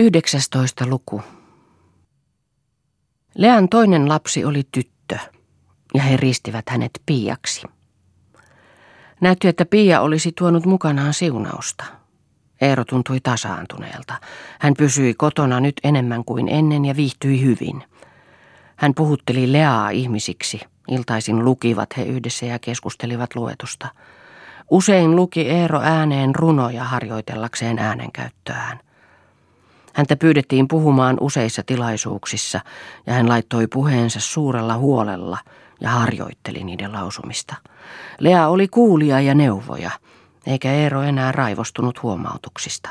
19. luku. Lean toinen lapsi oli tyttö, ja he ristivät hänet Piaksi. Näytti, että Pia olisi tuonut mukanaan siunausta. Eero tuntui tasaantuneelta. Hän pysyi kotona nyt enemmän kuin ennen ja viihtyi hyvin. Hän puhutteli Leaa ihmisiksi. Iltaisin lukivat he yhdessä ja keskustelivat luetusta. Usein luki Eero ääneen runoja harjoitellakseen äänenkäyttöään. Häntä pyydettiin puhumaan useissa tilaisuuksissa ja hän laittoi puheensa suurella huolella ja harjoitteli niiden lausumista. Lea oli kuulia ja neuvoja, eikä Eero enää raivostunut huomautuksista.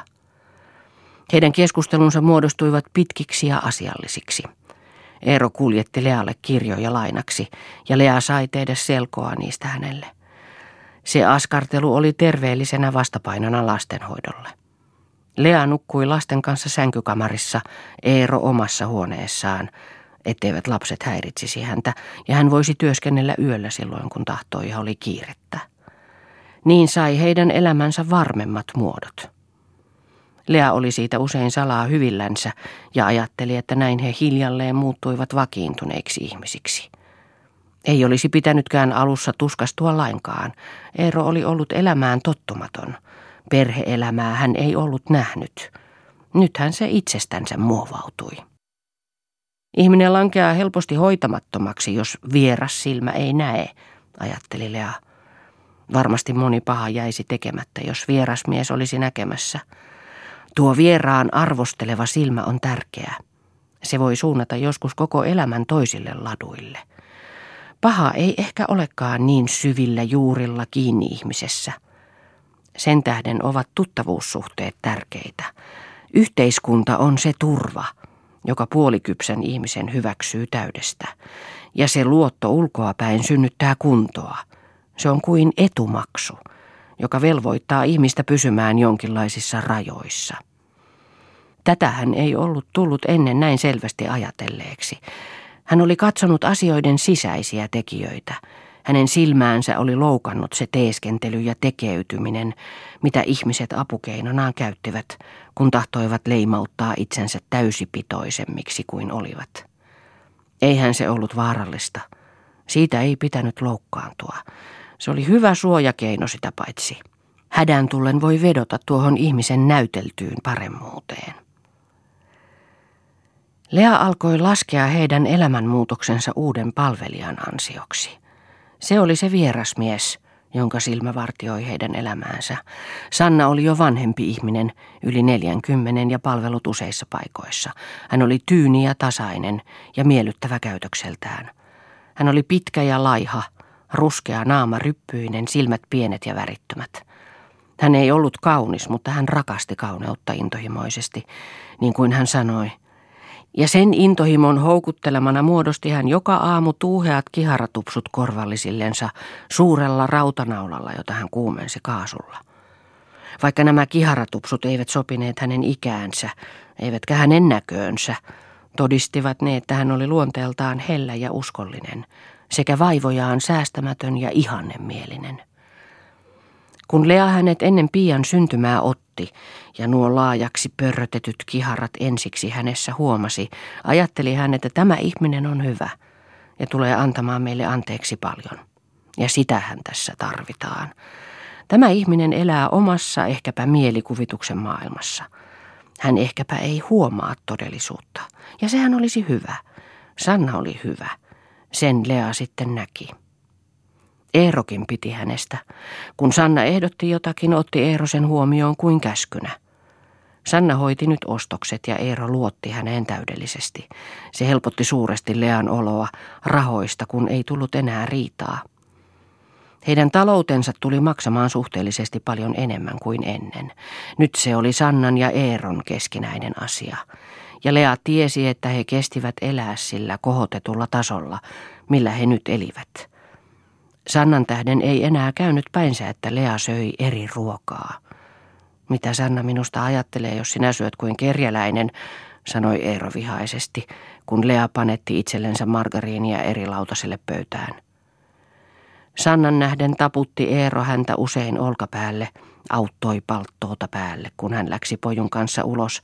Heidän keskustelunsa muodostuivat pitkiksi ja asiallisiksi. Eero kuljetti Lealle kirjoja lainaksi ja Lea sai tehdä selkoa niistä hänelle. Se askartelu oli terveellisenä vastapainona lastenhoidolle. Lea nukkui lasten kanssa sänkykamarissa, Eero omassa huoneessaan, etteivät lapset häiritsisi häntä, ja hän voisi työskennellä yöllä silloin, kun tahtoi ja oli kiirettä. Niin sai heidän elämänsä varmemmat muodot. Lea oli siitä usein salaa hyvillänsä ja ajatteli, että näin he hiljalleen muuttuivat vakiintuneiksi ihmisiksi. Ei olisi pitänytkään alussa tuskastua lainkaan. Eero oli ollut elämään tottumaton – Perheelämää hän ei ollut nähnyt. Nythän se itsestänsä muovautui. Ihminen lankeaa helposti hoitamattomaksi, jos vieras silmä ei näe, ajatteli Lea. Varmasti moni paha jäisi tekemättä, jos vieras mies olisi näkemässä. Tuo vieraan arvosteleva silmä on tärkeä. Se voi suunnata joskus koko elämän toisille laduille. Paha ei ehkä olekaan niin syvillä juurilla kiinni ihmisessä – sen tähden ovat tuttavuussuhteet tärkeitä. Yhteiskunta on se turva, joka puolikypsän ihmisen hyväksyy täydestä. Ja se luotto ulkoapäin synnyttää kuntoa. Se on kuin etumaksu, joka velvoittaa ihmistä pysymään jonkinlaisissa rajoissa. Tätähän ei ollut tullut ennen näin selvästi ajatelleeksi. Hän oli katsonut asioiden sisäisiä tekijöitä – hänen silmäänsä oli loukannut se teeskentely ja tekeytyminen, mitä ihmiset apukeinonaan käyttivät, kun tahtoivat leimauttaa itsensä täysipitoisemmiksi kuin olivat. Eihän se ollut vaarallista. Siitä ei pitänyt loukkaantua. Se oli hyvä suojakeino sitä paitsi. Hädän tullen voi vedota tuohon ihmisen näyteltyyn paremmuuteen. Lea alkoi laskea heidän elämänmuutoksensa uuden palvelijan ansioksi. Se oli se vierasmies, jonka silmä vartioi heidän elämäänsä. Sanna oli jo vanhempi ihminen, yli neljänkymmenen ja palvelut useissa paikoissa. Hän oli tyyni ja tasainen ja miellyttävä käytökseltään. Hän oli pitkä ja laiha, ruskea naama ryppyinen, silmät pienet ja värittömät. Hän ei ollut kaunis, mutta hän rakasti kauneutta intohimoisesti, niin kuin hän sanoi – ja sen intohimon houkuttelemana muodosti hän joka aamu tuuheat kiharatupsut korvallisillensa suurella rautanaulalla, jota hän kuumensi kaasulla. Vaikka nämä kiharatupsut eivät sopineet hänen ikäänsä, eivätkä hänen näköönsä, todistivat ne, että hän oli luonteeltaan hellä ja uskollinen, sekä vaivojaan säästämätön ja ihannemielinen. Kun Lea hänet ennen pian syntymää otti ja nuo laajaksi pörrötetyt kiharat ensiksi hänessä huomasi, ajatteli hän, että tämä ihminen on hyvä ja tulee antamaan meille anteeksi paljon. Ja sitähän tässä tarvitaan. Tämä ihminen elää omassa ehkäpä mielikuvituksen maailmassa. Hän ehkäpä ei huomaa todellisuutta. Ja sehän olisi hyvä. Sanna oli hyvä. Sen Lea sitten näki. Eerokin piti hänestä. Kun Sanna ehdotti jotakin, otti Eero sen huomioon kuin käskynä. Sanna hoiti nyt ostokset ja Eero luotti häneen täydellisesti. Se helpotti suuresti Lean oloa rahoista, kun ei tullut enää riitaa. Heidän taloutensa tuli maksamaan suhteellisesti paljon enemmän kuin ennen. Nyt se oli Sannan ja Eeron keskinäinen asia. Ja Lea tiesi, että he kestivät elää sillä kohotetulla tasolla, millä he nyt elivät. Sannan tähden ei enää käynyt päinsä, että Lea söi eri ruokaa. Mitä Sanna minusta ajattelee, jos sinä syöt kuin kerjäläinen, sanoi Eero vihaisesti, kun Lea panetti itsellensä margariinia eri lautaselle pöytään. Sannan nähden taputti Eero häntä usein olkapäälle, auttoi palttoota päälle, kun hän läksi pojun kanssa ulos,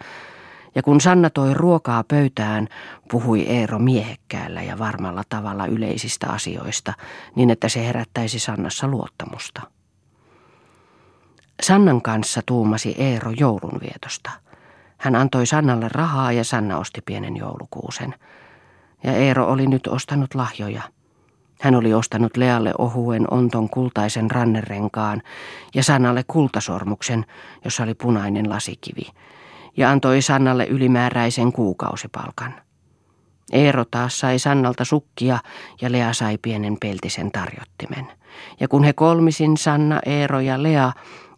Ja kun Sanna toi ruokaa pöytään, puhui Eero miehekkäällä ja varmalla tavalla yleisistä asioista, niin että se herättäisi Sannassa luottamusta. Sannan kanssa tuumasi Eero joulunvietosta. Hän antoi Sannalle rahaa ja Sanna osti pienen joulukuusen. Ja Eero oli nyt ostanut lahjoja. Hän oli ostanut Lealle ohuen onton kultaisen rannerenkaan ja Sannalle kultasormuksen, jossa oli punainen lasikivi, ja antoi Sannalle ylimääräisen kuukausipalkan. Eero taas sai Sannalta sukkia ja Lea sai pienen peltisen tarjottimen. Ja kun he kolmisin, Sanna, Eero ja Lea,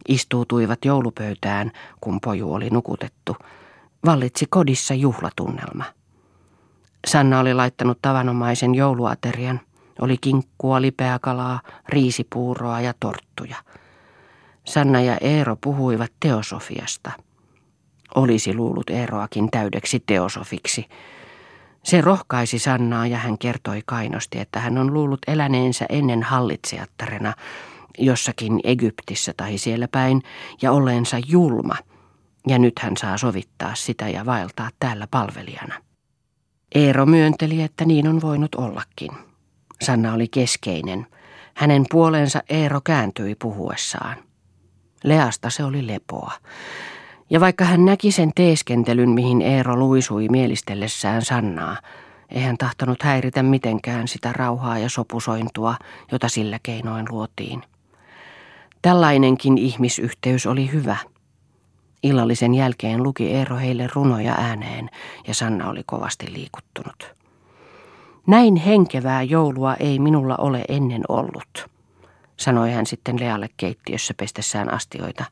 istuutuivat joulupöytään, kun poju oli nukutettu, vallitsi kodissa juhlatunnelma. Sanna oli laittanut tavanomaisen jouluaterian. Oli kinkkua, lipeäkalaa, riisipuuroa ja torttuja. Sanna ja Eero puhuivat teosofiasta. Olisi luullut Eeroakin täydeksi teosofiksi. Se rohkaisi Sannaa ja hän kertoi kainosti, että hän on luullut eläneensä ennen hallitsejattarena jossakin Egyptissä tai siellä päin ja olleensa julma. Ja nyt hän saa sovittaa sitä ja vaeltaa täällä palvelijana. Eero myönteli, että niin on voinut ollakin. Sanna oli keskeinen. Hänen puoleensa Eero kääntyi puhuessaan. Leasta se oli lepoa. Ja vaikka hän näki sen teeskentelyn, mihin Eero luisui mielistellessään Sannaa, ei hän tahtonut häiritä mitenkään sitä rauhaa ja sopusointua, jota sillä keinoin luotiin. Tällainenkin ihmisyhteys oli hyvä. Illallisen jälkeen luki Eero heille runoja ääneen ja Sanna oli kovasti liikuttunut. Näin henkevää joulua ei minulla ole ennen ollut, sanoi hän sitten Lealle keittiössä pestessään astioita.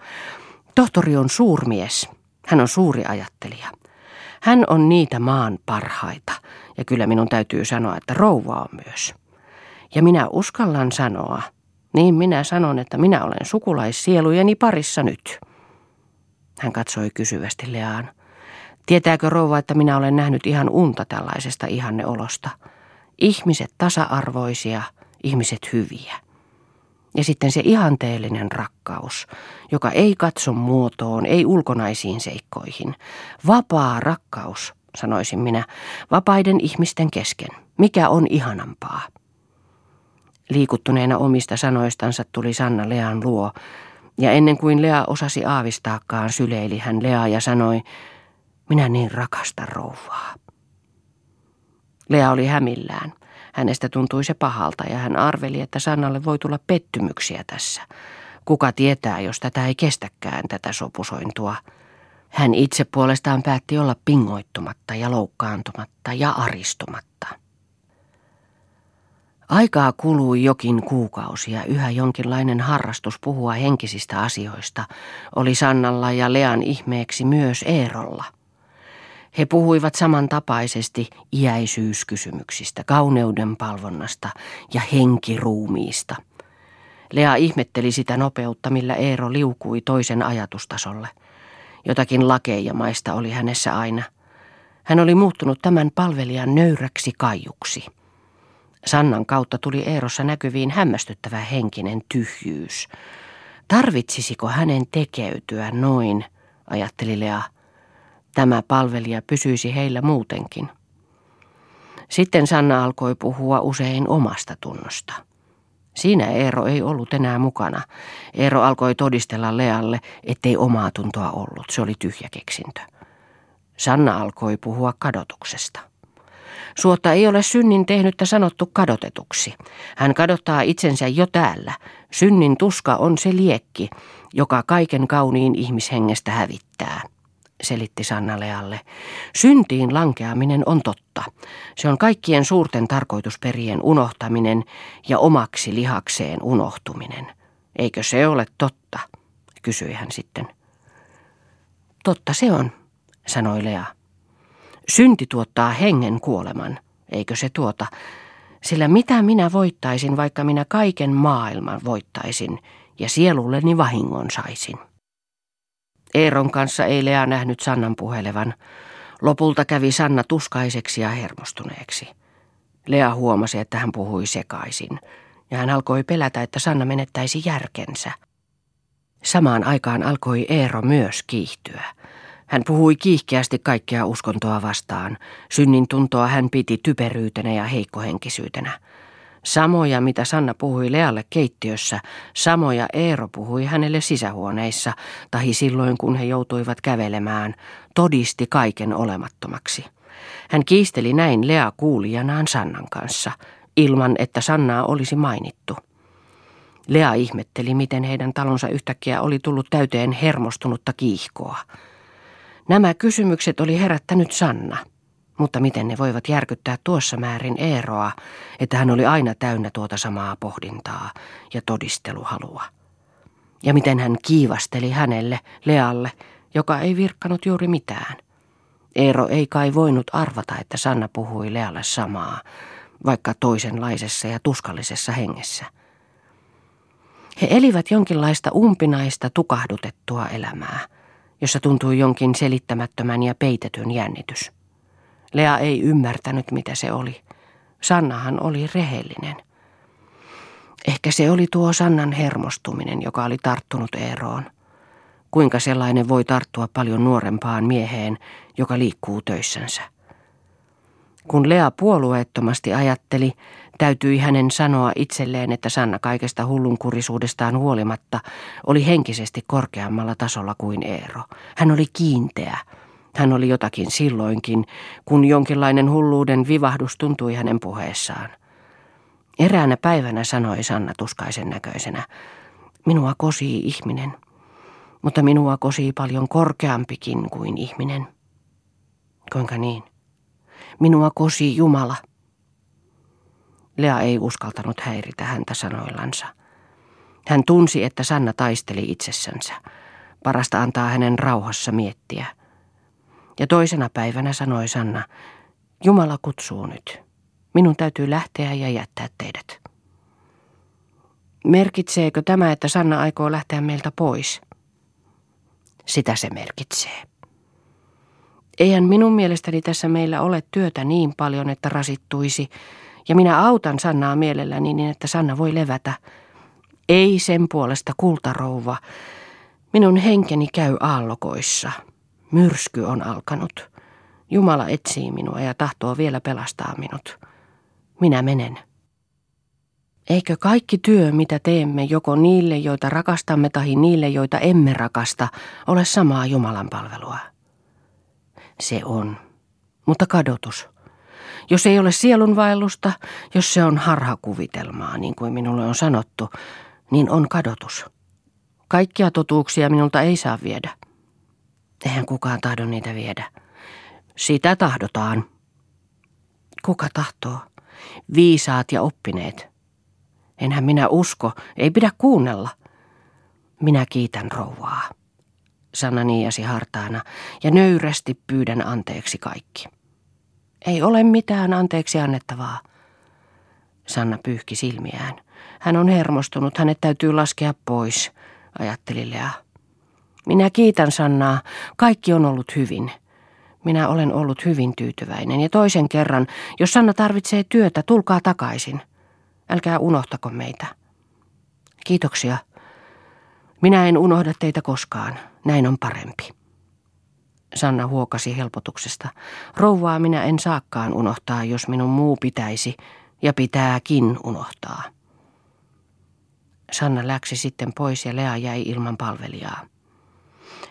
Tohtori on suurmies. Hän on suuri ajattelija. Hän on niitä maan parhaita, ja kyllä minun täytyy sanoa, että rouva on myös. Ja minä uskallan sanoa, niin minä sanon, että minä olen sukulaissielujeni parissa nyt. Hän katsoi kysyvästi Leaan. Tietääkö rouva, että minä olen nähnyt ihan unta tällaisesta ihanneolosta? Ihmiset tasa-arvoisia, ihmiset hyviä. Ja sitten se ihanteellinen rakkaus, joka ei katso muotoon, ei ulkonaisiin seikkoihin. Vapaa rakkaus, sanoisin minä, vapaiden ihmisten kesken. Mikä on ihanampaa? Liikuttuneena omista sanoistansa tuli Sanna Lean luo, ja ennen kuin Lea osasi aavistaakaan, syleili hän Lea ja sanoi, minä niin rakastan rouvaa. Lea oli hämillään. Hänestä tuntui se pahalta ja hän arveli, että Sannalle voi tulla pettymyksiä tässä. Kuka tietää, jos tätä ei kestäkään, tätä sopusointua. Hän itse puolestaan päätti olla pingoittumatta ja loukkaantumatta ja aristumatta. Aikaa kului jokin kuukausi ja yhä jonkinlainen harrastus puhua henkisistä asioista oli Sannalla ja Lean ihmeeksi myös Eerolla. He puhuivat samantapaisesti iäisyyskysymyksistä, kauneuden palvonnasta ja henkiruumiista. Lea ihmetteli sitä nopeutta, millä Eero liukui toisen ajatustasolle. Jotakin lakeijamaista oli hänessä aina. Hän oli muuttunut tämän palvelijan nöyräksi kaijuksi. Sannan kautta tuli Eerossa näkyviin hämmästyttävä henkinen tyhjyys. Tarvitsisiko hänen tekeytyä noin, ajatteli Lea. Tämä palvelija pysyisi heillä muutenkin. Sitten Sanna alkoi puhua usein omasta tunnosta. Siinä Eero ei ollut enää mukana. Eero alkoi todistella Lealle, ettei omaa tuntoa ollut. Se oli tyhjä keksintö. Sanna alkoi puhua kadotuksesta. Suotta ei ole synnin tehnyttä sanottu kadotetuksi. Hän kadottaa itsensä jo täällä. Synnin tuska on se liekki, joka kaiken kauniin ihmishengestä hävittää selitti Sanna Lealle. Syntiin lankeaminen on totta. Se on kaikkien suurten tarkoitusperien unohtaminen ja omaksi lihakseen unohtuminen. Eikö se ole totta? kysyi hän sitten. Totta se on, sanoi Lea. Synti tuottaa hengen kuoleman, eikö se tuota? Sillä mitä minä voittaisin, vaikka minä kaiken maailman voittaisin ja sielulleni vahingon saisin? Eeron kanssa ei Lea nähnyt Sannan puhelevan. Lopulta kävi Sanna tuskaiseksi ja hermostuneeksi. Lea huomasi, että hän puhui sekaisin, ja hän alkoi pelätä, että Sanna menettäisi järkensä. Samaan aikaan alkoi Eero myös kiihtyä. Hän puhui kiihkeästi kaikkea uskontoa vastaan. Synnin tuntoa hän piti typeryytenä ja heikkohenkisyytenä. Samoja, mitä Sanna puhui Lealle keittiössä, samoja Eero puhui hänelle sisähuoneissa, tahi silloin kun he joutuivat kävelemään, todisti kaiken olemattomaksi. Hän kiisteli näin Lea kuulijanaan Sannan kanssa, ilman että Sannaa olisi mainittu. Lea ihmetteli, miten heidän talonsa yhtäkkiä oli tullut täyteen hermostunutta kiihkoa. Nämä kysymykset oli herättänyt Sanna, mutta miten ne voivat järkyttää tuossa määrin Eeroa, että hän oli aina täynnä tuota samaa pohdintaa ja todisteluhalua. Ja miten hän kiivasteli hänelle, Lealle, joka ei virkkanut juuri mitään. Eero ei kai voinut arvata, että Sanna puhui Lealle samaa, vaikka toisenlaisessa ja tuskallisessa hengessä. He elivät jonkinlaista umpinaista tukahdutettua elämää, jossa tuntui jonkin selittämättömän ja peitetyn jännitys. Lea ei ymmärtänyt, mitä se oli. Sannahan oli rehellinen. Ehkä se oli tuo Sannan hermostuminen, joka oli tarttunut Eeroon. Kuinka sellainen voi tarttua paljon nuorempaan mieheen, joka liikkuu töissänsä? Kun Lea puolueettomasti ajatteli, täytyi hänen sanoa itselleen, että Sanna kaikesta hullunkurisuudestaan huolimatta oli henkisesti korkeammalla tasolla kuin Eero. Hän oli kiinteä. Hän oli jotakin silloinkin, kun jonkinlainen hulluuden vivahdus tuntui hänen puheessaan. Eräänä päivänä sanoi Sanna tuskaisen näköisenä, minua kosii ihminen, mutta minua kosii paljon korkeampikin kuin ihminen. Kuinka niin? Minua kosi Jumala. Lea ei uskaltanut häiritä häntä sanoillansa. Hän tunsi, että Sanna taisteli itsessänsä. Parasta antaa hänen rauhassa miettiä. Ja toisena päivänä sanoi Sanna, Jumala kutsuu nyt. Minun täytyy lähteä ja jättää teidät. Merkitseekö tämä, että Sanna aikoo lähteä meiltä pois? Sitä se merkitsee. Eihän minun mielestäni tässä meillä ole työtä niin paljon, että rasittuisi, ja minä autan Sannaa mielelläni niin, että Sanna voi levätä. Ei sen puolesta kultarouva. Minun henkeni käy aallokoissa. Myrsky on alkanut. Jumala etsii minua ja tahtoo vielä pelastaa minut. Minä menen. Eikö kaikki työ, mitä teemme, joko niille, joita rakastamme, tai niille, joita emme rakasta, ole samaa Jumalan palvelua? Se on. Mutta kadotus. Jos ei ole sielunvaellusta, jos se on harhakuvitelmaa, niin kuin minulle on sanottu, niin on kadotus. Kaikkia totuuksia minulta ei saa viedä. Eihän kukaan tahdo niitä viedä. Sitä tahdotaan. Kuka tahtoo? Viisaat ja oppineet. Enhän minä usko, ei pidä kuunnella. Minä kiitän rouvaa. Sanna niiasi hartaana, ja nöyrästi pyydän anteeksi kaikki. Ei ole mitään anteeksi annettavaa. Sanna pyyhki silmiään. Hän on hermostunut, hänet täytyy laskea pois, ajatteli Lea. Minä kiitän Sannaa, kaikki on ollut hyvin. Minä olen ollut hyvin tyytyväinen ja toisen kerran, jos Sanna tarvitsee työtä, tulkaa takaisin. Älkää unohtako meitä. Kiitoksia. Minä en unohda teitä koskaan. Näin on parempi. Sanna huokasi helpotuksesta. Rouvaa minä en saakkaan unohtaa, jos minun muu pitäisi, ja pitääkin unohtaa. Sanna läksi sitten pois ja Lea jäi ilman palvelijaa.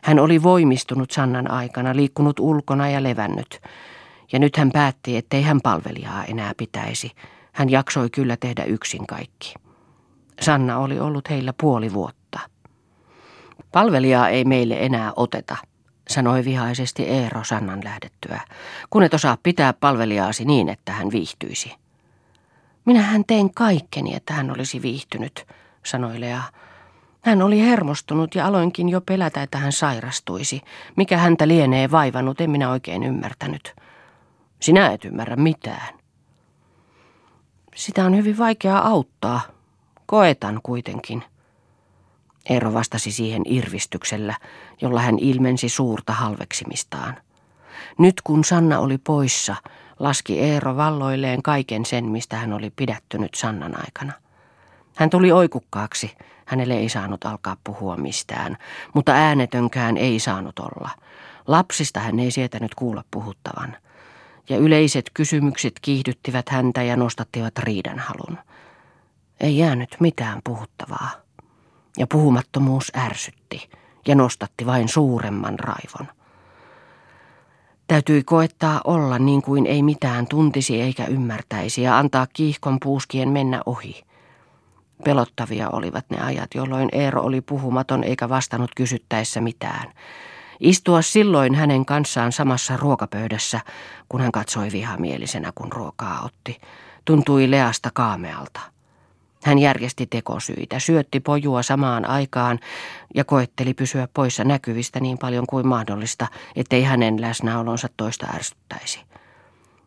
Hän oli voimistunut Sannan aikana, liikkunut ulkona ja levännyt. Ja nyt hän päätti, ettei hän palvelijaa enää pitäisi. Hän jaksoi kyllä tehdä yksin kaikki. Sanna oli ollut heillä puoli vuotta. Palvelijaa ei meille enää oteta, sanoi vihaisesti Eero Sannan lähdettyä, kun et osaa pitää palvelijaasi niin, että hän viihtyisi. Minähän tein kaikkeni, että hän olisi viihtynyt, sanoi Lea. Hän oli hermostunut ja aloinkin jo pelätä, että hän sairastuisi. Mikä häntä lienee vaivannut, en minä oikein ymmärtänyt. Sinä et ymmärrä mitään. Sitä on hyvin vaikea auttaa. Koetan kuitenkin. Eero vastasi siihen irvistyksellä, jolla hän ilmensi suurta halveksimistaan. Nyt kun Sanna oli poissa, laski Eero valloilleen kaiken sen, mistä hän oli pidättynyt Sannan aikana. Hän tuli oikukkaaksi, hänelle ei saanut alkaa puhua mistään, mutta äänetönkään ei saanut olla. Lapsista hän ei sietänyt kuulla puhuttavan. Ja yleiset kysymykset kiihdyttivät häntä ja nostattivat riidanhalun. Ei jäänyt mitään puhuttavaa. Ja puhumattomuus ärsytti ja nostatti vain suuremman raivon. Täytyi koettaa olla niin kuin ei mitään tuntisi eikä ymmärtäisi ja antaa kiihkon puuskien mennä ohi. Pelottavia olivat ne ajat, jolloin Eero oli puhumaton eikä vastannut kysyttäessä mitään. Istua silloin hänen kanssaan samassa ruokapöydässä, kun hän katsoi vihamielisenä, kun ruokaa otti, tuntui Leasta kaamealta. Hän järjesti tekosyitä, syötti pojua samaan aikaan ja koetteli pysyä poissa näkyvistä niin paljon kuin mahdollista, ettei hänen läsnäolonsa toista ärsyttäisi.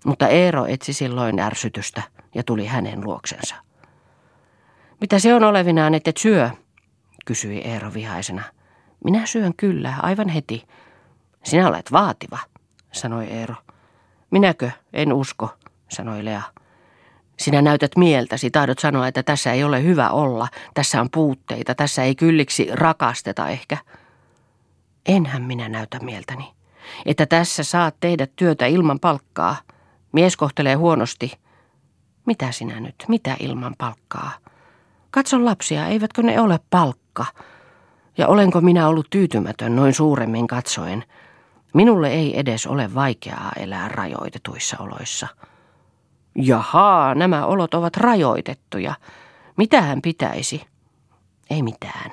Mutta Eero etsi silloin ärsytystä ja tuli hänen luoksensa. Mitä se on olevinaan, että et syö? kysyi Eero vihaisena. Minä syön kyllä, aivan heti. Sinä olet vaativa, sanoi Eero. Minäkö? En usko, sanoi Lea. Sinä näytät mieltäsi, taidot sanoa, että tässä ei ole hyvä olla, tässä on puutteita, tässä ei kylliksi rakasteta ehkä. Enhän minä näytä mieltäni, että tässä saat tehdä työtä ilman palkkaa. Mies kohtelee huonosti. Mitä sinä nyt, mitä ilman palkkaa? Katso lapsia, eivätkö ne ole palkka? Ja olenko minä ollut tyytymätön noin suuremmin katsoen? Minulle ei edes ole vaikeaa elää rajoitetuissa oloissa. Jahaa, nämä olot ovat rajoitettuja. Mitä hän pitäisi? Ei mitään.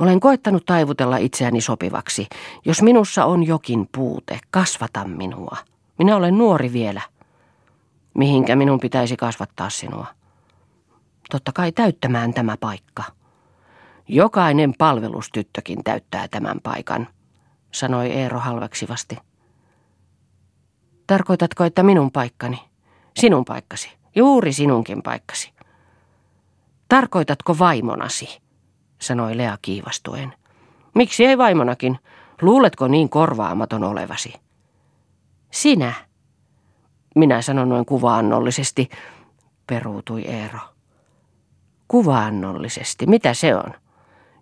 Olen koettanut taivutella itseäni sopivaksi. Jos minussa on jokin puute, kasvata minua. Minä olen nuori vielä. Mihinkä minun pitäisi kasvattaa sinua? Totta kai täyttämään tämä paikka. Jokainen palvelustyttökin täyttää tämän paikan, sanoi Eero halveksivasti. Tarkoitatko, että minun paikkani? Sinun paikkasi. Juuri sinunkin paikkasi. Tarkoitatko vaimonasi? sanoi Lea kiivastuen. Miksi ei vaimonakin? Luuletko niin korvaamaton olevasi? Sinä. Minä sanon noin kuvaannollisesti, peruutui Eero. Kuvaannollisesti, mitä se on?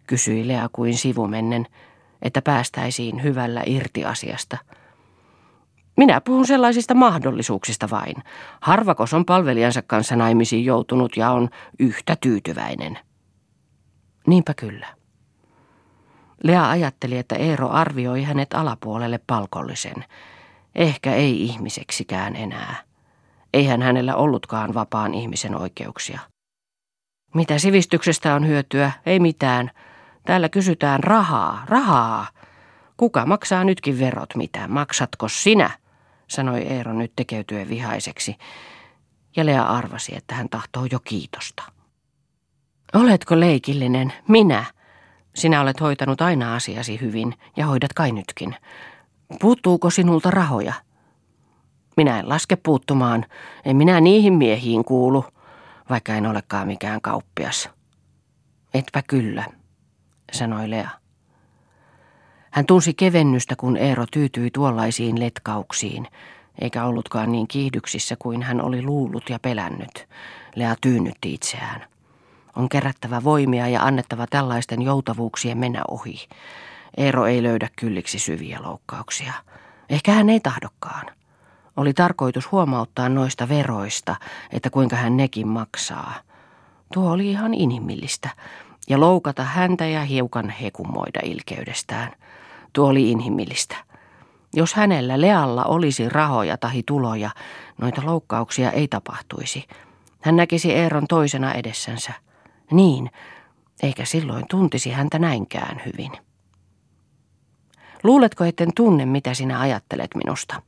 kysyi Lea kuin sivumennen, että päästäisiin hyvällä irti asiasta – minä puhun sellaisista mahdollisuuksista vain. Harvakos on palvelijansa kanssa naimisiin joutunut ja on yhtä tyytyväinen. Niinpä kyllä. Lea ajatteli, että Eero arvioi hänet alapuolelle palkollisen. Ehkä ei ihmiseksikään enää. Eihän hänellä ollutkaan vapaan ihmisen oikeuksia. Mitä sivistyksestä on hyötyä? Ei mitään. Täällä kysytään rahaa, rahaa. Kuka maksaa nytkin verot mitä? Maksatko sinä? sanoi Eero nyt tekeytyen vihaiseksi, ja Lea arvasi, että hän tahtoo jo kiitosta. Oletko leikillinen? Minä. Sinä olet hoitanut aina asiasi hyvin ja hoidat kai nytkin. Puuttuuko sinulta rahoja? Minä en laske puuttumaan. En minä niihin miehiin kuulu, vaikka en olekaan mikään kauppias. Etpä kyllä, sanoi Lea. Hän tunsi kevennystä, kun Eero tyytyi tuollaisiin letkauksiin, eikä ollutkaan niin kiihdyksissä kuin hän oli luullut ja pelännyt. Lea tyynnytti itseään. On kerättävä voimia ja annettava tällaisten joutavuuksien mennä ohi. Eero ei löydä kylliksi syviä loukkauksia. Ehkä hän ei tahdokaan. Oli tarkoitus huomauttaa noista veroista, että kuinka hän nekin maksaa. Tuo oli ihan inhimillistä. Ja loukata häntä ja hiukan hekumoida ilkeydestään – Tuo oli inhimillistä. Jos hänellä Lealla olisi rahoja tahi tuloja, noita loukkauksia ei tapahtuisi. Hän näkisi Eeron toisena edessänsä. Niin, eikä silloin tuntisi häntä näinkään hyvin. Luuletko, etten tunne, mitä sinä ajattelet minusta?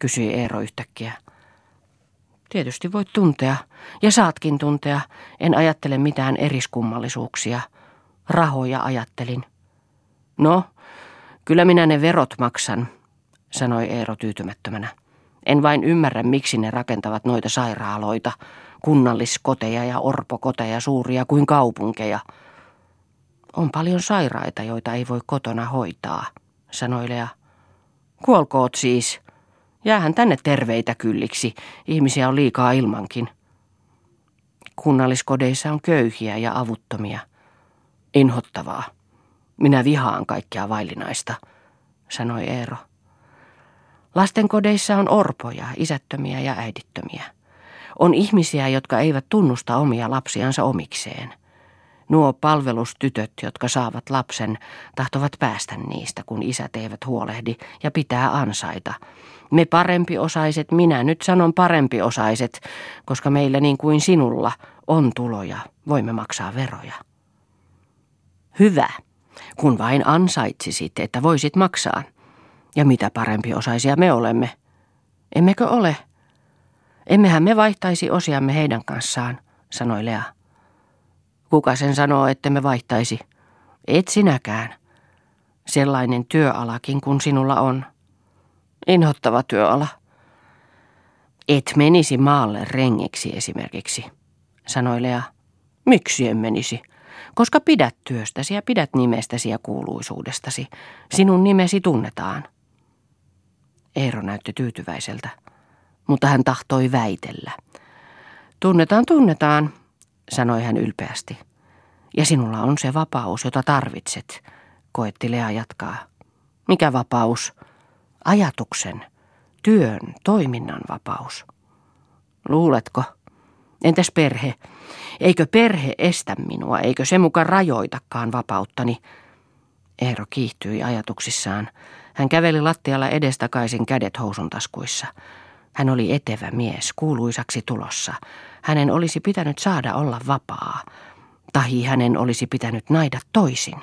Kysyi Eero yhtäkkiä. Tietysti voit tuntea, ja saatkin tuntea. En ajattele mitään eriskummallisuuksia. Rahoja ajattelin. No, Kyllä minä ne verot maksan, sanoi Eero tyytymättömänä. En vain ymmärrä, miksi ne rakentavat noita sairaaloita, kunnalliskoteja ja orpokoteja suuria kuin kaupunkeja. On paljon sairaita, joita ei voi kotona hoitaa, sanoi Lea. Kuolkoot siis. Jäähän tänne terveitä kylliksi. Ihmisiä on liikaa ilmankin. Kunnalliskodeissa on köyhiä ja avuttomia. Inhottavaa. Minä vihaan kaikkea vaillinaista, sanoi Eero. Lastenkodeissa on orpoja, isättömiä ja äidittömiä. On ihmisiä, jotka eivät tunnusta omia lapsiansa omikseen. Nuo palvelustytöt, jotka saavat lapsen, tahtovat päästä niistä, kun isät eivät huolehdi ja pitää ansaita. Me parempiosaiset, minä nyt sanon parempiosaiset, koska meillä niin kuin sinulla on tuloja, voimme maksaa veroja. Hyvä, kun vain ansaitsisit, että voisit maksaa. Ja mitä parempiosaisia me olemme. Emmekö ole? Emmehän me vaihtaisi osiamme heidän kanssaan, sanoi Lea. Kuka sen sanoo, että me vaihtaisi? Et sinäkään. Sellainen työalakin kuin sinulla on. Inhottava työala. Et menisi maalle rengiksi esimerkiksi, sanoi Lea. Miksi en menisi? Koska pidät työstäsi ja pidät nimestäsi ja kuuluisuudestasi. Sinun nimesi tunnetaan. Eero näytti tyytyväiseltä, mutta hän tahtoi väitellä. Tunnetaan, tunnetaan, sanoi hän ylpeästi. Ja sinulla on se vapaus, jota tarvitset, koetti Lea jatkaa. Mikä vapaus? Ajatuksen, työn, toiminnan vapaus. Luuletko? Entäs perhe? Eikö perhe estä minua, eikö se muka rajoitakaan vapauttani? Eero kiihtyi ajatuksissaan. Hän käveli lattialla edestakaisin kädet housun taskuissa. Hän oli etevä mies, kuuluisaksi tulossa. Hänen olisi pitänyt saada olla vapaa. Tahi hänen olisi pitänyt naida toisin.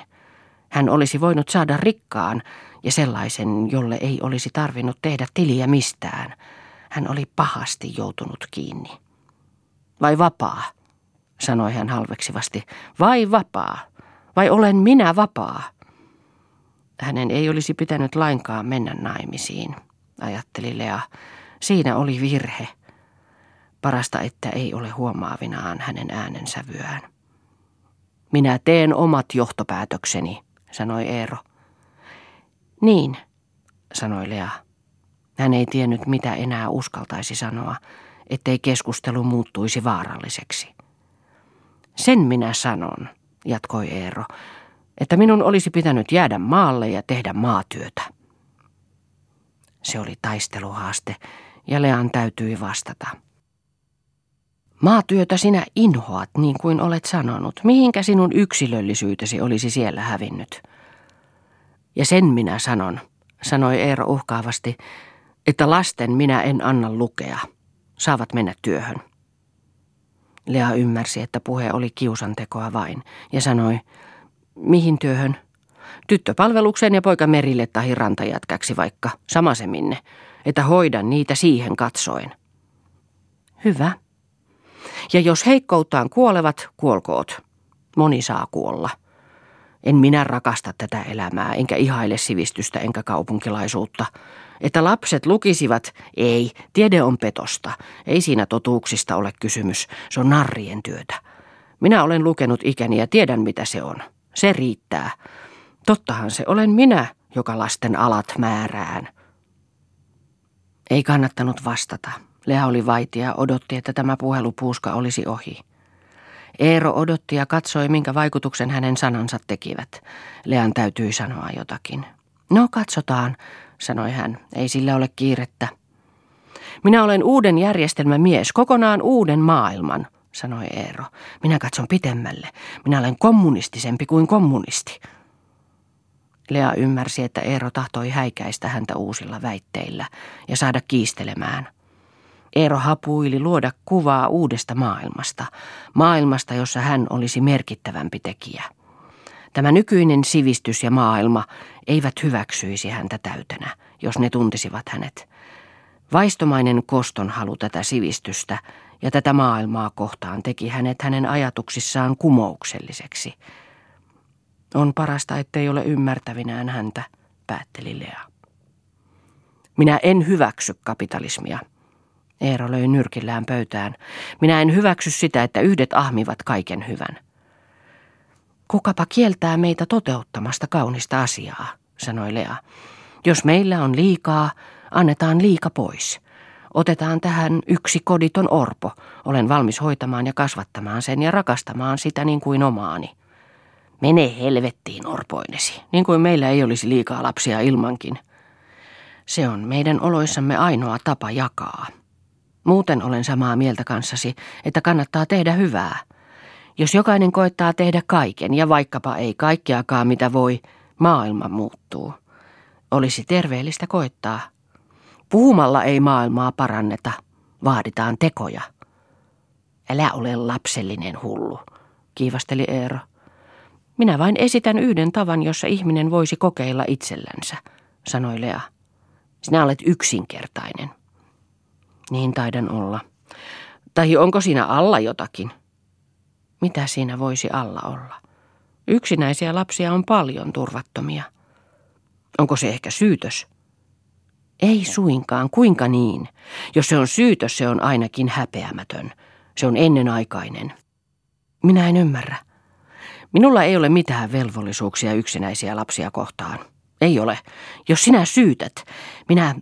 Hän olisi voinut saada rikkaan ja sellaisen, jolle ei olisi tarvinnut tehdä tiliä mistään. Hän oli pahasti joutunut kiinni. Vai vapaa? sanoi hän halveksivasti. Vai vapaa? Vai olen minä vapaa? Hänen ei olisi pitänyt lainkaan mennä naimisiin, ajatteli Lea. Siinä oli virhe. Parasta, että ei ole huomaavinaan hänen äänensävyään. Minä teen omat johtopäätökseni, sanoi Eero. Niin, sanoi Lea. Hän ei tiennyt, mitä enää uskaltaisi sanoa, ettei keskustelu muuttuisi vaaralliseksi. Sen minä sanon, jatkoi Eero, että minun olisi pitänyt jäädä maalle ja tehdä maatyötä. Se oli taisteluhaaste, ja Lean täytyi vastata. Maatyötä sinä inhoat, niin kuin olet sanonut. Mihinkä sinun yksilöllisyytesi olisi siellä hävinnyt? Ja sen minä sanon, sanoi Eero uhkaavasti, että lasten minä en anna lukea. Saavat mennä työhön. Lea ymmärsi, että puhe oli kiusantekoa vain, ja sanoi, mihin työhön? Tyttöpalvelukseen ja poika merille tai rantajatkäksi vaikka, sama se minne, että hoidan niitä siihen katsoen. Hyvä. Ja jos heikkouttaan kuolevat, kuolkoot. Moni saa kuolla. En minä rakasta tätä elämää, enkä ihaile sivistystä enkä kaupunkilaisuutta. Että lapset lukisivat, ei, tiede on petosta. Ei siinä totuuksista ole kysymys, se on narrien työtä. Minä olen lukenut ikäni ja tiedän mitä se on. Se riittää. Tottahan se olen minä, joka lasten alat määrään. Ei kannattanut vastata. Lea oli vaitia ja odotti, että tämä puhelupuuska olisi ohi. Eero odotti ja katsoi, minkä vaikutuksen hänen sanansa tekivät. Lean täytyi sanoa jotakin. No, katsotaan, sanoi hän. Ei sillä ole kiirettä. Minä olen uuden järjestelmän mies, kokonaan uuden maailman, sanoi Eero. Minä katson pitemmälle. Minä olen kommunistisempi kuin kommunisti. Lea ymmärsi, että Eero tahtoi häikäistä häntä uusilla väitteillä ja saada kiistelemään. Eero hapuili luoda kuvaa uudesta maailmasta, maailmasta, jossa hän olisi merkittävämpi tekijä. Tämä nykyinen sivistys ja maailma eivät hyväksyisi häntä täytänä, jos ne tuntisivat hänet. Vaistomainen koston halu tätä sivistystä ja tätä maailmaa kohtaan teki hänet hänen ajatuksissaan kumoukselliseksi. On parasta, ettei ole ymmärtävinään häntä, päätteli Lea. Minä en hyväksy kapitalismia. Eero löi nyrkillään pöytään. Minä en hyväksy sitä, että yhdet ahmivat kaiken hyvän. Kukapa kieltää meitä toteuttamasta kaunista asiaa, sanoi Lea. Jos meillä on liikaa, annetaan liika pois. Otetaan tähän yksi koditon orpo. Olen valmis hoitamaan ja kasvattamaan sen ja rakastamaan sitä niin kuin omaani. Mene helvettiin orpoinesi, niin kuin meillä ei olisi liikaa lapsia ilmankin. Se on meidän oloissamme ainoa tapa jakaa. Muuten olen samaa mieltä kanssasi, että kannattaa tehdä hyvää. Jos jokainen koettaa tehdä kaiken ja vaikkapa ei kaikkeakaan mitä voi, maailma muuttuu. Olisi terveellistä koettaa. Puhumalla ei maailmaa paranneta, vaaditaan tekoja. Älä ole lapsellinen hullu, kiivasteli Eero. Minä vain esitän yhden tavan, jossa ihminen voisi kokeilla itsellänsä, sanoi Lea. Sinä olet yksinkertainen. Niin taidan olla. Tai onko siinä alla jotakin? Mitä siinä voisi alla olla? Yksinäisiä lapsia on paljon turvattomia. Onko se ehkä syytös? Ei suinkaan, kuinka niin? Jos se on syytös, se on ainakin häpeämätön. Se on ennenaikainen. Minä en ymmärrä. Minulla ei ole mitään velvollisuuksia yksinäisiä lapsia kohtaan. Ei ole. Jos sinä syytät, minä,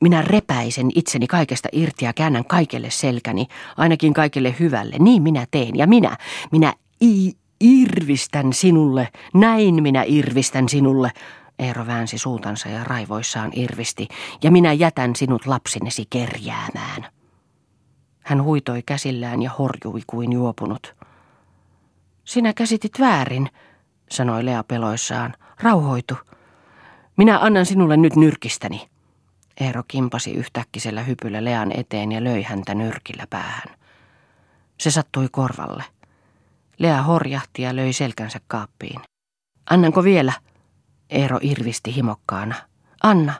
minä repäisen itseni kaikesta irti ja käännän kaikelle selkäni, ainakin kaikelle hyvälle. Niin minä teen. Ja minä, minä i, irvistän sinulle, näin minä irvistän sinulle. Eero väänsi suutansa ja raivoissaan irvisti, ja minä jätän sinut lapsinesi kerjäämään. Hän huitoi käsillään ja horjui kuin juopunut. Sinä käsitit väärin, sanoi Lea peloissaan. Rauhoitu. Minä annan sinulle nyt nyrkistäni. Eero kimpasi yhtäkkisellä hypyllä Lean eteen ja löi häntä nyrkillä päähän. Se sattui korvalle. Lea horjahti ja löi selkänsä kaappiin. Annanko vielä? Eero irvisti himokkaana. Anna.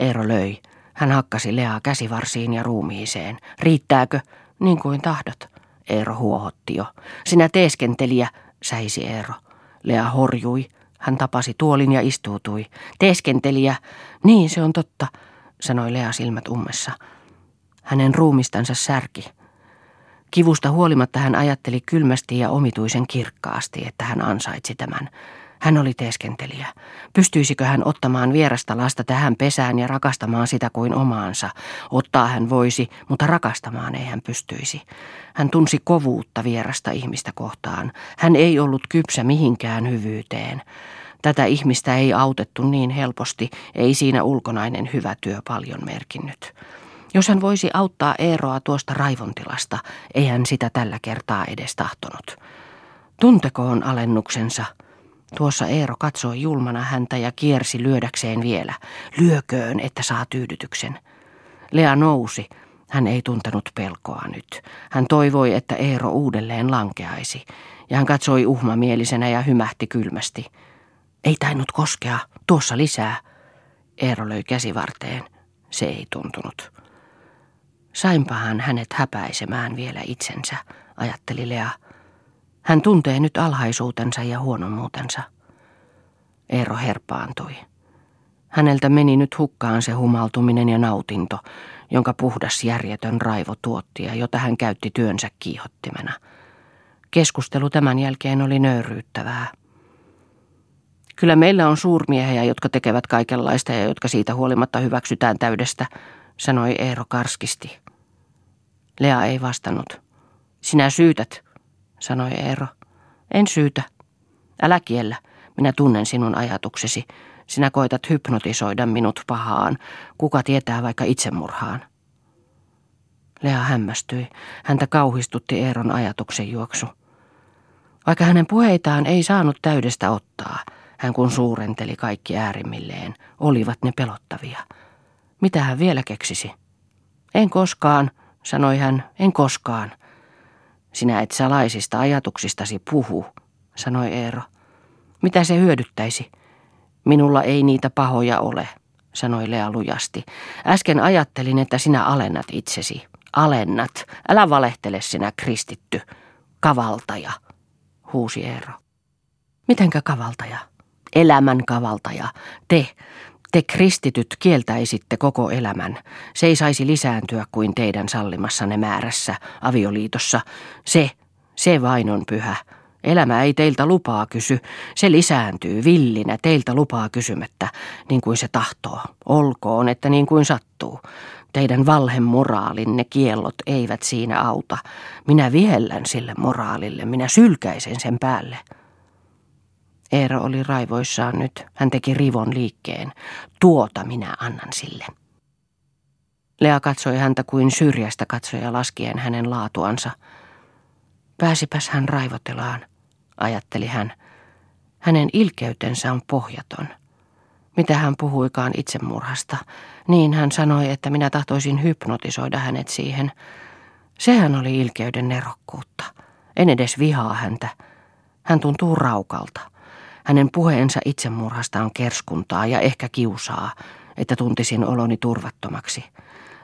Eero löi. Hän hakkasi Leaa käsivarsiin ja ruumiiseen. Riittääkö? Niin kuin tahdot. Eero huohotti jo. Sinä teeskentelijä, säisi Eero. Lea horjui. Hän tapasi tuolin ja istuutui. Teeskentelijä. Niin, se on totta, sanoi Lea silmät ummessa. Hänen ruumistansa särki. Kivusta huolimatta hän ajatteli kylmästi ja omituisen kirkkaasti, että hän ansaitsi tämän. Hän oli teeskentelijä. Pystyisikö hän ottamaan vierasta lasta tähän pesään ja rakastamaan sitä kuin omaansa? Ottaa hän voisi, mutta rakastamaan ei hän pystyisi. Hän tunsi kovuutta vierasta ihmistä kohtaan. Hän ei ollut kypsä mihinkään hyvyyteen. Tätä ihmistä ei autettu niin helposti, ei siinä ulkonainen hyvä työ paljon merkinnyt. Jos hän voisi auttaa Eeroa tuosta raivontilasta, ei hän sitä tällä kertaa edes tahtonut. Tuntekoon alennuksensa – Tuossa Eero katsoi julmana häntä ja kiersi lyödäkseen vielä. Lyököön, että saa tyydytyksen. Lea nousi. Hän ei tuntenut pelkoa nyt. Hän toivoi, että Eero uudelleen lankeaisi. Ja hän katsoi uhmamielisenä ja hymähti kylmästi. Ei tainnut koskea. Tuossa lisää. Eero löi käsivarteen. Se ei tuntunut. Sainpahan hänet häpäisemään vielä itsensä, ajatteli Lea. Hän tuntee nyt alhaisuutensa ja huonommuutensa. Eero herpaantui. Häneltä meni nyt hukkaan se humaltuminen ja nautinto, jonka puhdas järjetön raivo tuotti ja jota hän käytti työnsä kiihottimena. Keskustelu tämän jälkeen oli nöyryyttävää. Kyllä meillä on suurmiehiä, jotka tekevät kaikenlaista ja jotka siitä huolimatta hyväksytään täydestä, sanoi Eero karskisti. Lea ei vastannut. Sinä syytät, sanoi Eero. En syytä. Älä kiellä. Minä tunnen sinun ajatuksesi. Sinä koitat hypnotisoida minut pahaan. Kuka tietää vaikka itsemurhaan? Lea hämmästyi. Häntä kauhistutti Eeron ajatuksen juoksu. Vaikka hänen puheitaan ei saanut täydestä ottaa, hän kun suurenteli kaikki äärimmilleen, olivat ne pelottavia. Mitä hän vielä keksisi? En koskaan, sanoi hän, en koskaan. Sinä et salaisista ajatuksistasi puhu, sanoi Eero. Mitä se hyödyttäisi? Minulla ei niitä pahoja ole, sanoi Lea lujasti. Äsken ajattelin, että sinä alennat itsesi. Alennat. Älä valehtele sinä kristitty. Kavaltaja, huusi Eero. Mitenkä kavaltaja? Elämän kavaltaja. Te, te kristityt kieltäisitte koko elämän. Se ei saisi lisääntyä kuin teidän sallimassanne määrässä, avioliitossa. Se, se vain on pyhä. Elämä ei teiltä lupaa kysy. Se lisääntyy villinä teiltä lupaa kysymättä, niin kuin se tahtoo. Olkoon, että niin kuin sattuu. Teidän valhemoraalinne kiellot eivät siinä auta. Minä viellän sille moraalille, minä sylkäisen sen päälle. Eero oli raivoissaan nyt. Hän teki rivon liikkeen. Tuota minä annan sille. Lea katsoi häntä kuin syrjästä katsoja laskien hänen laatuansa. Pääsipäs hän raivotelaan, ajatteli hän. Hänen ilkeytensä on pohjaton. Mitä hän puhuikaan itsemurhasta, niin hän sanoi, että minä tahtoisin hypnotisoida hänet siihen. Sehän oli ilkeyden nerokkuutta. En edes vihaa häntä. Hän tuntuu raukalta. Hänen puheensa itsemurhasta on kerskuntaa ja ehkä kiusaa, että tuntisin oloni turvattomaksi.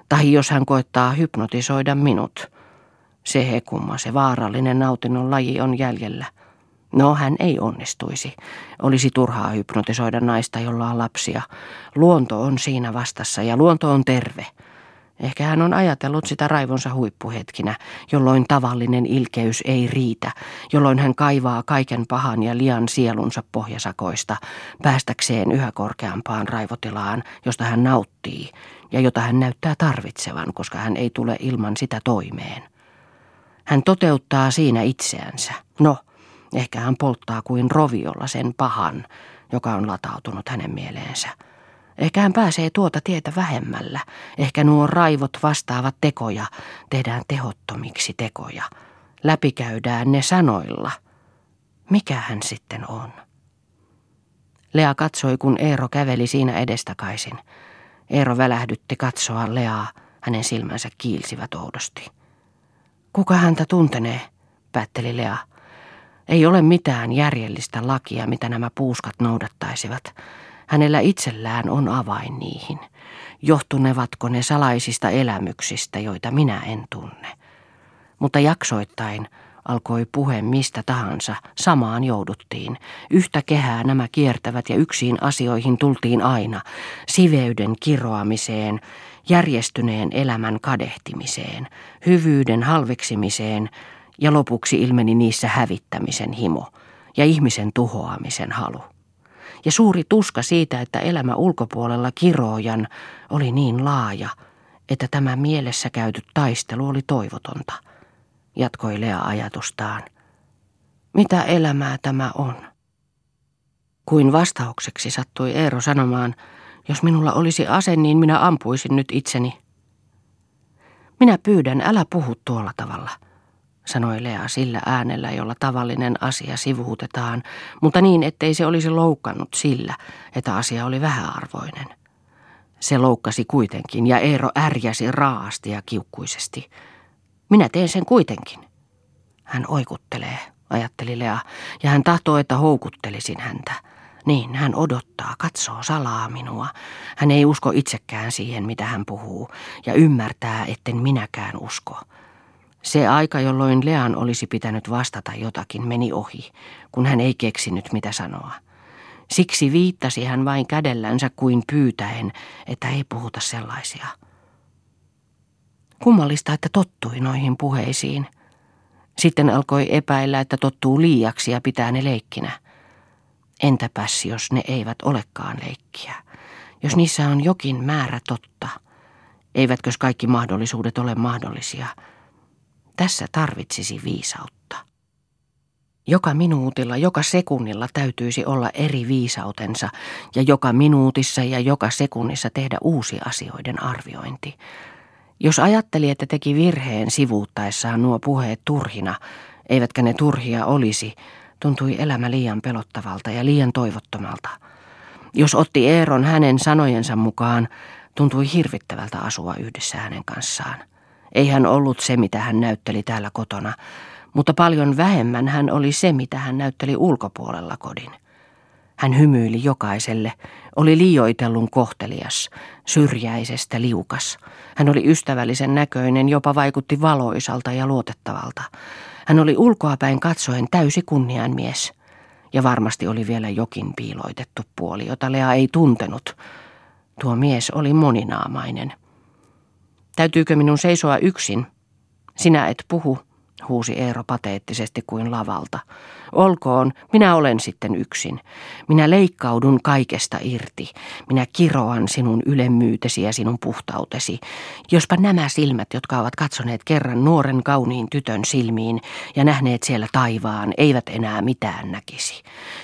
Tai jos hän koettaa hypnotisoida minut. Se hekumma, se vaarallinen nautinnon laji on jäljellä. No, hän ei onnistuisi. Olisi turhaa hypnotisoida naista, jolla on lapsia. Luonto on siinä vastassa ja luonto on terve. Ehkä hän on ajatellut sitä raivonsa huippuhetkinä, jolloin tavallinen ilkeys ei riitä, jolloin hän kaivaa kaiken pahan ja lian sielunsa pohjasakoista, päästäkseen yhä korkeampaan raivotilaan, josta hän nauttii ja jota hän näyttää tarvitsevan, koska hän ei tule ilman sitä toimeen. Hän toteuttaa siinä itseänsä. No, ehkä hän polttaa kuin roviolla sen pahan, joka on latautunut hänen mieleensä. Ehkä hän pääsee tuota tietä vähemmällä. Ehkä nuo raivot vastaavat tekoja, tehdään tehottomiksi tekoja. Läpikäydään ne sanoilla. Mikä hän sitten on? Lea katsoi, kun Eero käveli siinä edestakaisin. Eero välähdytti katsoa Leaa, hänen silmänsä kiilsivät oudosti. Kuka häntä tuntenee, päätteli Lea. Ei ole mitään järjellistä lakia, mitä nämä puuskat noudattaisivat. Hänellä itsellään on avain niihin. Johtunevatko ne salaisista elämyksistä, joita minä en tunne? Mutta jaksoittain alkoi puhe mistä tahansa, samaan jouduttiin. Yhtä kehää nämä kiertävät ja yksin asioihin tultiin aina, siveyden kiroamiseen, järjestyneen elämän kadehtimiseen, hyvyyden halveksimiseen ja lopuksi ilmeni niissä hävittämisen himo ja ihmisen tuhoamisen halu ja suuri tuska siitä, että elämä ulkopuolella kiroojan oli niin laaja, että tämä mielessä käyty taistelu oli toivotonta. Jatkoi Lea ajatustaan. Mitä elämää tämä on? Kuin vastaukseksi sattui Eero sanomaan, jos minulla olisi ase, niin minä ampuisin nyt itseni. Minä pyydän, älä puhu tuolla tavalla – sanoi Lea sillä äänellä, jolla tavallinen asia sivuutetaan, mutta niin, ettei se olisi loukannut sillä, että asia oli vähäarvoinen. Se loukkasi kuitenkin ja Eero ärjäsi raasti ja kiukkuisesti. Minä teen sen kuitenkin. Hän oikuttelee, ajatteli Lea, ja hän tahtoo, että houkuttelisin häntä. Niin, hän odottaa, katsoo salaa minua. Hän ei usko itsekään siihen, mitä hän puhuu, ja ymmärtää, etten minäkään usko. Se aika, jolloin Lean olisi pitänyt vastata jotakin, meni ohi, kun hän ei keksinyt mitä sanoa. Siksi viittasi hän vain kädellänsä kuin pyytäen, että ei puhuta sellaisia. Kummallista, että tottui noihin puheisiin. Sitten alkoi epäillä, että tottuu liiaksi ja pitää ne leikkinä. Entäpäs, jos ne eivät olekaan leikkiä? Jos niissä on jokin määrä totta, eivätkö kaikki mahdollisuudet ole mahdollisia – tässä tarvitsisi viisautta. Joka minuutilla, joka sekunnilla täytyisi olla eri viisautensa ja joka minuutissa ja joka sekunnissa tehdä uusi asioiden arviointi. Jos ajatteli, että teki virheen sivuuttaessaan nuo puheet turhina, eivätkä ne turhia olisi, tuntui elämä liian pelottavalta ja liian toivottomalta. Jos otti Eeron hänen sanojensa mukaan, tuntui hirvittävältä asua yhdessä hänen kanssaan. Ei hän ollut se, mitä hän näytteli täällä kotona, mutta paljon vähemmän hän oli se, mitä hän näytteli ulkopuolella kodin. Hän hymyili jokaiselle, oli liioitellun kohtelias, syrjäisestä liukas. Hän oli ystävällisen näköinen, jopa vaikutti valoisalta ja luotettavalta. Hän oli ulkoapäin katsoen täysi kunnianmies. Ja varmasti oli vielä jokin piiloitettu puoli, jota Lea ei tuntenut. Tuo mies oli moninaamainen – Täytyykö minun seisoa yksin? Sinä et puhu, huusi Eero pateettisesti kuin lavalta. Olkoon, minä olen sitten yksin. Minä leikkaudun kaikesta irti. Minä kiroan sinun ylemmyytesi ja sinun puhtautesi. Jospa nämä silmät, jotka ovat katsoneet kerran nuoren kauniin tytön silmiin ja nähneet siellä taivaan, eivät enää mitään näkisi.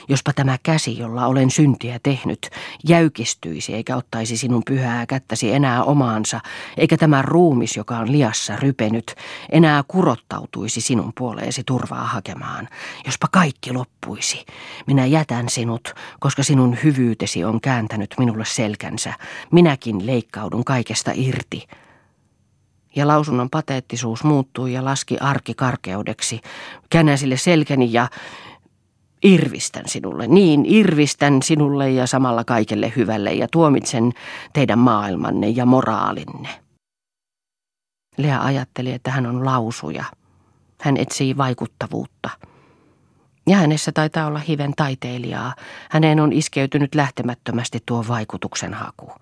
Jospa tämä käsi, jolla olen syntiä tehnyt, jäykistyisi eikä ottaisi sinun pyhää kättäsi enää omaansa, eikä tämä ruumis, joka on liassa rypenyt, enää kurottautuisi sinun puoleesi turvaa hakemaan. Jospa kaikki loppuisi. Minä jätän sinut, koska sinun hyvyytesi on kääntänyt minulle selkänsä. Minäkin leikkaudun kaikesta irti. Ja lausunnon pateettisuus muuttui ja laski arkikarkeudeksi. Käännän sille selkäni ja irvistän sinulle. Niin, irvistän sinulle ja samalla kaikelle hyvälle ja tuomitsen teidän maailmanne ja moraalinne. Lea ajatteli, että hän on lausuja. Hän etsii vaikuttavuutta. Ja hänessä taitaa olla hiven taiteilijaa. Häneen on iskeytynyt lähtemättömästi tuo vaikutuksen haku.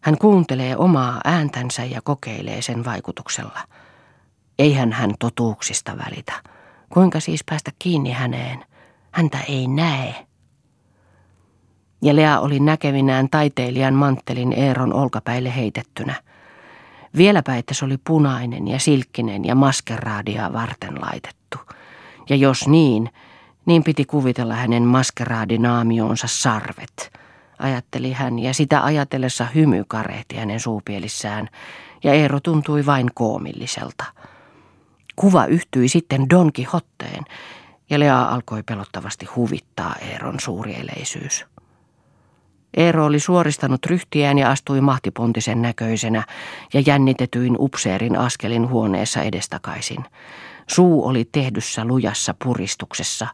Hän kuuntelee omaa ääntänsä ja kokeilee sen vaikutuksella. Eihän hän totuuksista välitä. Kuinka siis päästä kiinni häneen? Häntä ei näe. Ja Lea oli näkevinään taiteilijan manttelin Eeron olkapäille heitettynä. Vieläpä, että se oli punainen ja silkkinen ja maskeraadia varten laitettu. Ja jos niin, niin piti kuvitella hänen maskeraadinaamionsa sarvet, ajatteli hän, ja sitä ajatellessa hymy karehti hänen suupielissään, ja Eero tuntui vain koomilliselta. Kuva yhtyi sitten Don Quixotteen, ja Lea alkoi pelottavasti huvittaa Eeron suurieleisyys. Eero oli suoristanut ryhtiään ja astui mahtipontisen näköisenä ja jännitetyin upseerin askelin huoneessa edestakaisin. Suu oli tehdyssä lujassa puristuksessa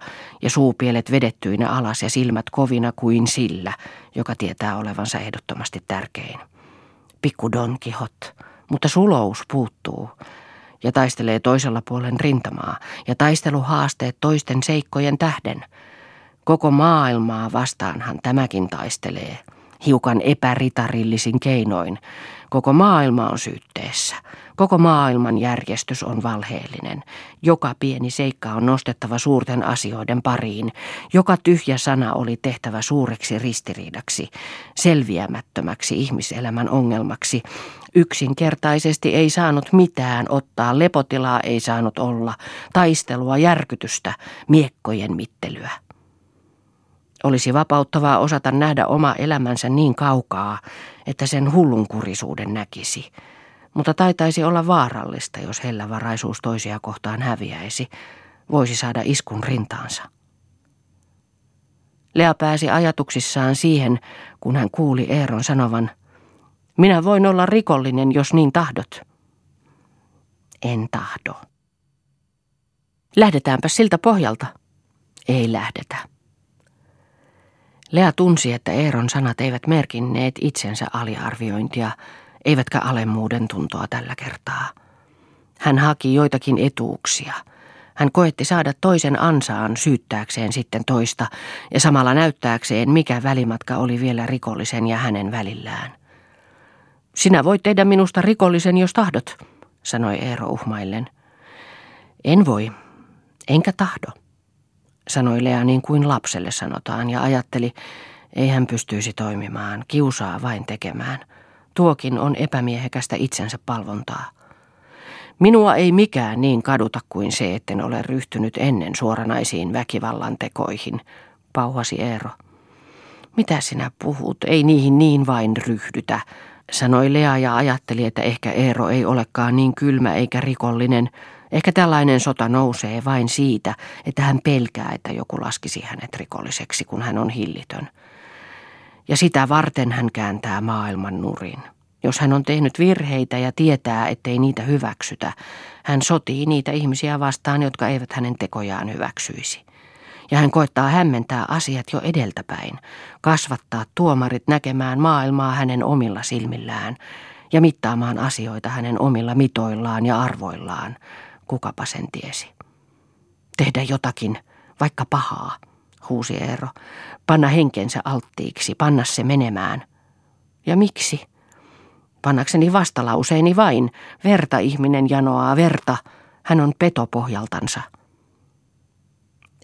ja suupielet vedettyinä alas ja silmät kovina kuin sillä, joka tietää olevansa ehdottomasti tärkein. Pikku Don Quixote, mutta sulous puuttuu ja taistelee toisella puolen rintamaa ja taisteluhaasteet toisten seikkojen tähden. Koko maailmaa vastaanhan tämäkin taistelee, hiukan epäritarillisin keinoin. Koko maailma on syytteessä. Koko maailman järjestys on valheellinen. Joka pieni seikka on nostettava suurten asioiden pariin. Joka tyhjä sana oli tehtävä suureksi ristiriidaksi, selviämättömäksi ihmiselämän ongelmaksi. Yksinkertaisesti ei saanut mitään ottaa, lepotilaa ei saanut olla, taistelua, järkytystä, miekkojen mittelyä. Olisi vapauttavaa osata nähdä oma elämänsä niin kaukaa, että sen hullunkurisuuden näkisi – mutta taitaisi olla vaarallista, jos hellävaraisuus toisia kohtaan häviäisi, voisi saada iskun rintaansa. Lea pääsi ajatuksissaan siihen, kun hän kuuli Eeron sanovan, minä voin olla rikollinen, jos niin tahdot. En tahdo. Lähdetäänpä siltä pohjalta. Ei lähdetä. Lea tunsi, että Eeron sanat eivät merkinneet itsensä aliarviointia, eivätkä alemmuuden tuntoa tällä kertaa. Hän haki joitakin etuuksia. Hän koetti saada toisen ansaan syyttääkseen sitten toista ja samalla näyttääkseen, mikä välimatka oli vielä rikollisen ja hänen välillään. Sinä voit tehdä minusta rikollisen, jos tahdot, sanoi Eero uhmaillen. En voi, enkä tahdo, sanoi Lea niin kuin lapselle sanotaan ja ajatteli, ei hän pystyisi toimimaan, kiusaa vain tekemään – Tuokin on epämiehekästä itsensä palvontaa. Minua ei mikään niin kaduta kuin se, etten ole ryhtynyt ennen suoranaisiin väkivallan tekoihin, pauhasi Eero. Mitä sinä puhut, ei niihin niin vain ryhdytä, sanoi Lea ja ajatteli, että ehkä Eero ei olekaan niin kylmä eikä rikollinen. Ehkä tällainen sota nousee vain siitä, että hän pelkää, että joku laskisi hänet rikolliseksi, kun hän on hillitön ja sitä varten hän kääntää maailman nurin. Jos hän on tehnyt virheitä ja tietää, ettei niitä hyväksytä, hän sotii niitä ihmisiä vastaan, jotka eivät hänen tekojaan hyväksyisi. Ja hän koettaa hämmentää asiat jo edeltäpäin, kasvattaa tuomarit näkemään maailmaa hänen omilla silmillään ja mittaamaan asioita hänen omilla mitoillaan ja arvoillaan. Kukapa sen tiesi. Tehdä jotakin, vaikka pahaa huusi Eero. Panna henkensä alttiiksi, panna se menemään. Ja miksi? Pannakseni vastalauseeni vain. Verta ihminen janoaa, verta, Hän on petopohjaltansa.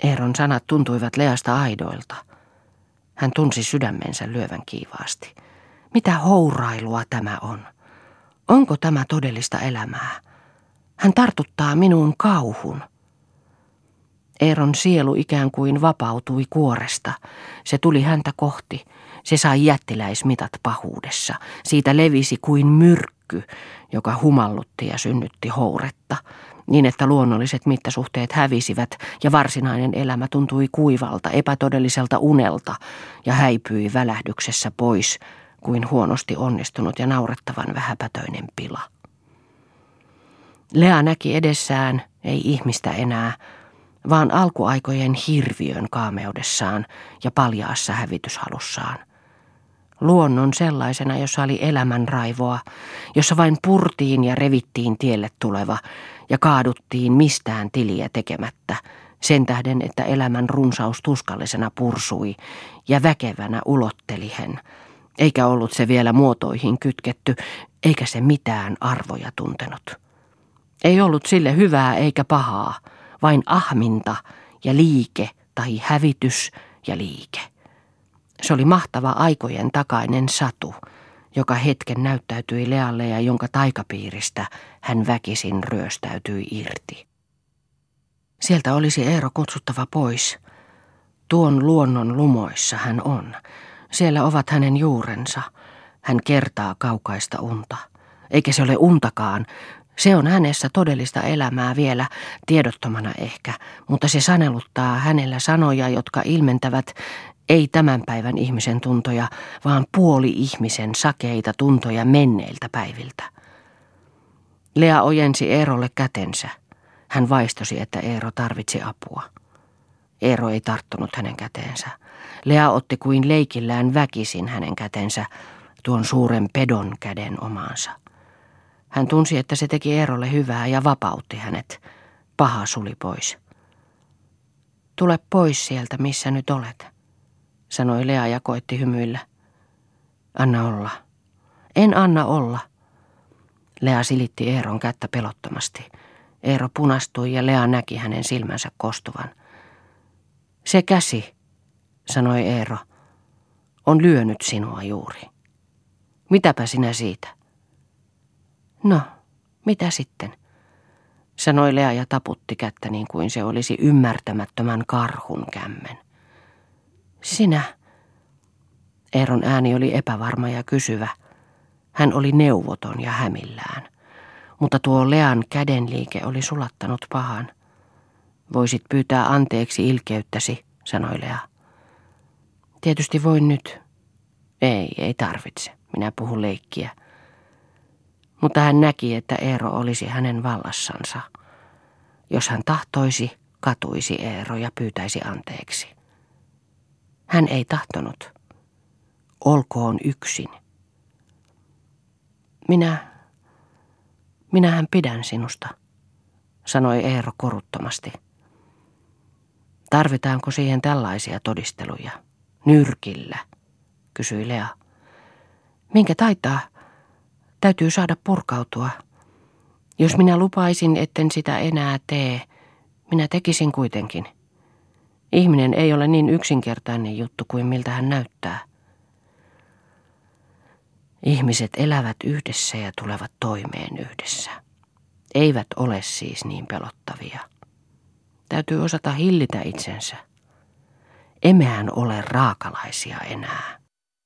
Eeron sanat tuntuivat Leasta aidoilta. Hän tunsi sydämensä lyövän kiivaasti. Mitä hourailua tämä on? Onko tämä todellista elämää? Hän tartuttaa minuun kauhun. Eeron sielu ikään kuin vapautui kuoresta. Se tuli häntä kohti. Se sai jättiläismitat pahuudessa. Siitä levisi kuin myrkky, joka humallutti ja synnytti houretta, niin että luonnolliset mittasuhteet hävisivät ja varsinainen elämä tuntui kuivalta, epätodelliselta unelta ja häipyi välähdyksessä pois kuin huonosti onnistunut ja naurettavan vähäpätöinen pila. Lea näki edessään, ei ihmistä enää, vaan alkuaikojen hirviön kaameudessaan ja paljaassa hävityshalussaan. Luonnon sellaisena, jossa oli elämän raivoa, jossa vain purtiin ja revittiin tielle tuleva ja kaaduttiin mistään tiliä tekemättä, sen tähden, että elämän runsaus tuskallisena pursui ja väkevänä ulotteli hän, eikä ollut se vielä muotoihin kytketty, eikä se mitään arvoja tuntenut. Ei ollut sille hyvää eikä pahaa, vain ahminta ja liike tai hävitys ja liike. Se oli mahtava aikojen takainen satu, joka hetken näyttäytyi Lealle ja jonka taikapiiristä hän väkisin ryöstäytyi irti. Sieltä olisi Eero kutsuttava pois. Tuon luonnon lumoissa hän on. Siellä ovat hänen juurensa. Hän kertaa kaukaista unta. Eikä se ole untakaan, se on hänessä todellista elämää vielä, tiedottomana ehkä, mutta se saneluttaa hänellä sanoja, jotka ilmentävät ei tämän päivän ihmisen tuntoja, vaan puoli-ihmisen sakeita tuntoja menneiltä päiviltä. Lea ojensi Eerolle kätensä. Hän vaistosi, että Eero tarvitsi apua. Eero ei tarttunut hänen käteensä. Lea otti kuin leikillään väkisin hänen kätensä, tuon suuren pedon käden omaansa. Hän tunsi, että se teki Eerolle hyvää ja vapautti hänet. Paha suli pois. Tule pois sieltä, missä nyt olet, sanoi Lea ja koitti hymyillä. Anna olla. En anna olla. Lea silitti Eeron kättä pelottomasti. Eero punastui ja Lea näki hänen silmänsä kostuvan. Se käsi, sanoi Eero, on lyönyt sinua juuri. Mitäpä sinä siitä? No, mitä sitten? sanoi Lea ja taputti kättä niin kuin se olisi ymmärtämättömän karhun kämmen. Sinä. Eeron ääni oli epävarma ja kysyvä. Hän oli neuvoton ja hämillään. Mutta tuo Lean kädenliike oli sulattanut pahan. Voisit pyytää anteeksi ilkeyttäsi, sanoi Lea. Tietysti voin nyt. Ei, ei tarvitse. Minä puhun leikkiä mutta hän näki, että Eero olisi hänen vallassansa. Jos hän tahtoisi, katuisi Eero ja pyytäisi anteeksi. Hän ei tahtonut. Olkoon yksin. Minä, minähän pidän sinusta, sanoi Eero koruttomasti. Tarvitaanko siihen tällaisia todisteluja? Nyrkillä, kysyi Lea. Minkä taitaa? Täytyy saada purkautua. Jos minä lupaisin, etten sitä enää tee, minä tekisin kuitenkin. Ihminen ei ole niin yksinkertainen juttu kuin miltä hän näyttää. Ihmiset elävät yhdessä ja tulevat toimeen yhdessä. Eivät ole siis niin pelottavia. Täytyy osata hillitä itsensä. Emmehän ole raakalaisia enää.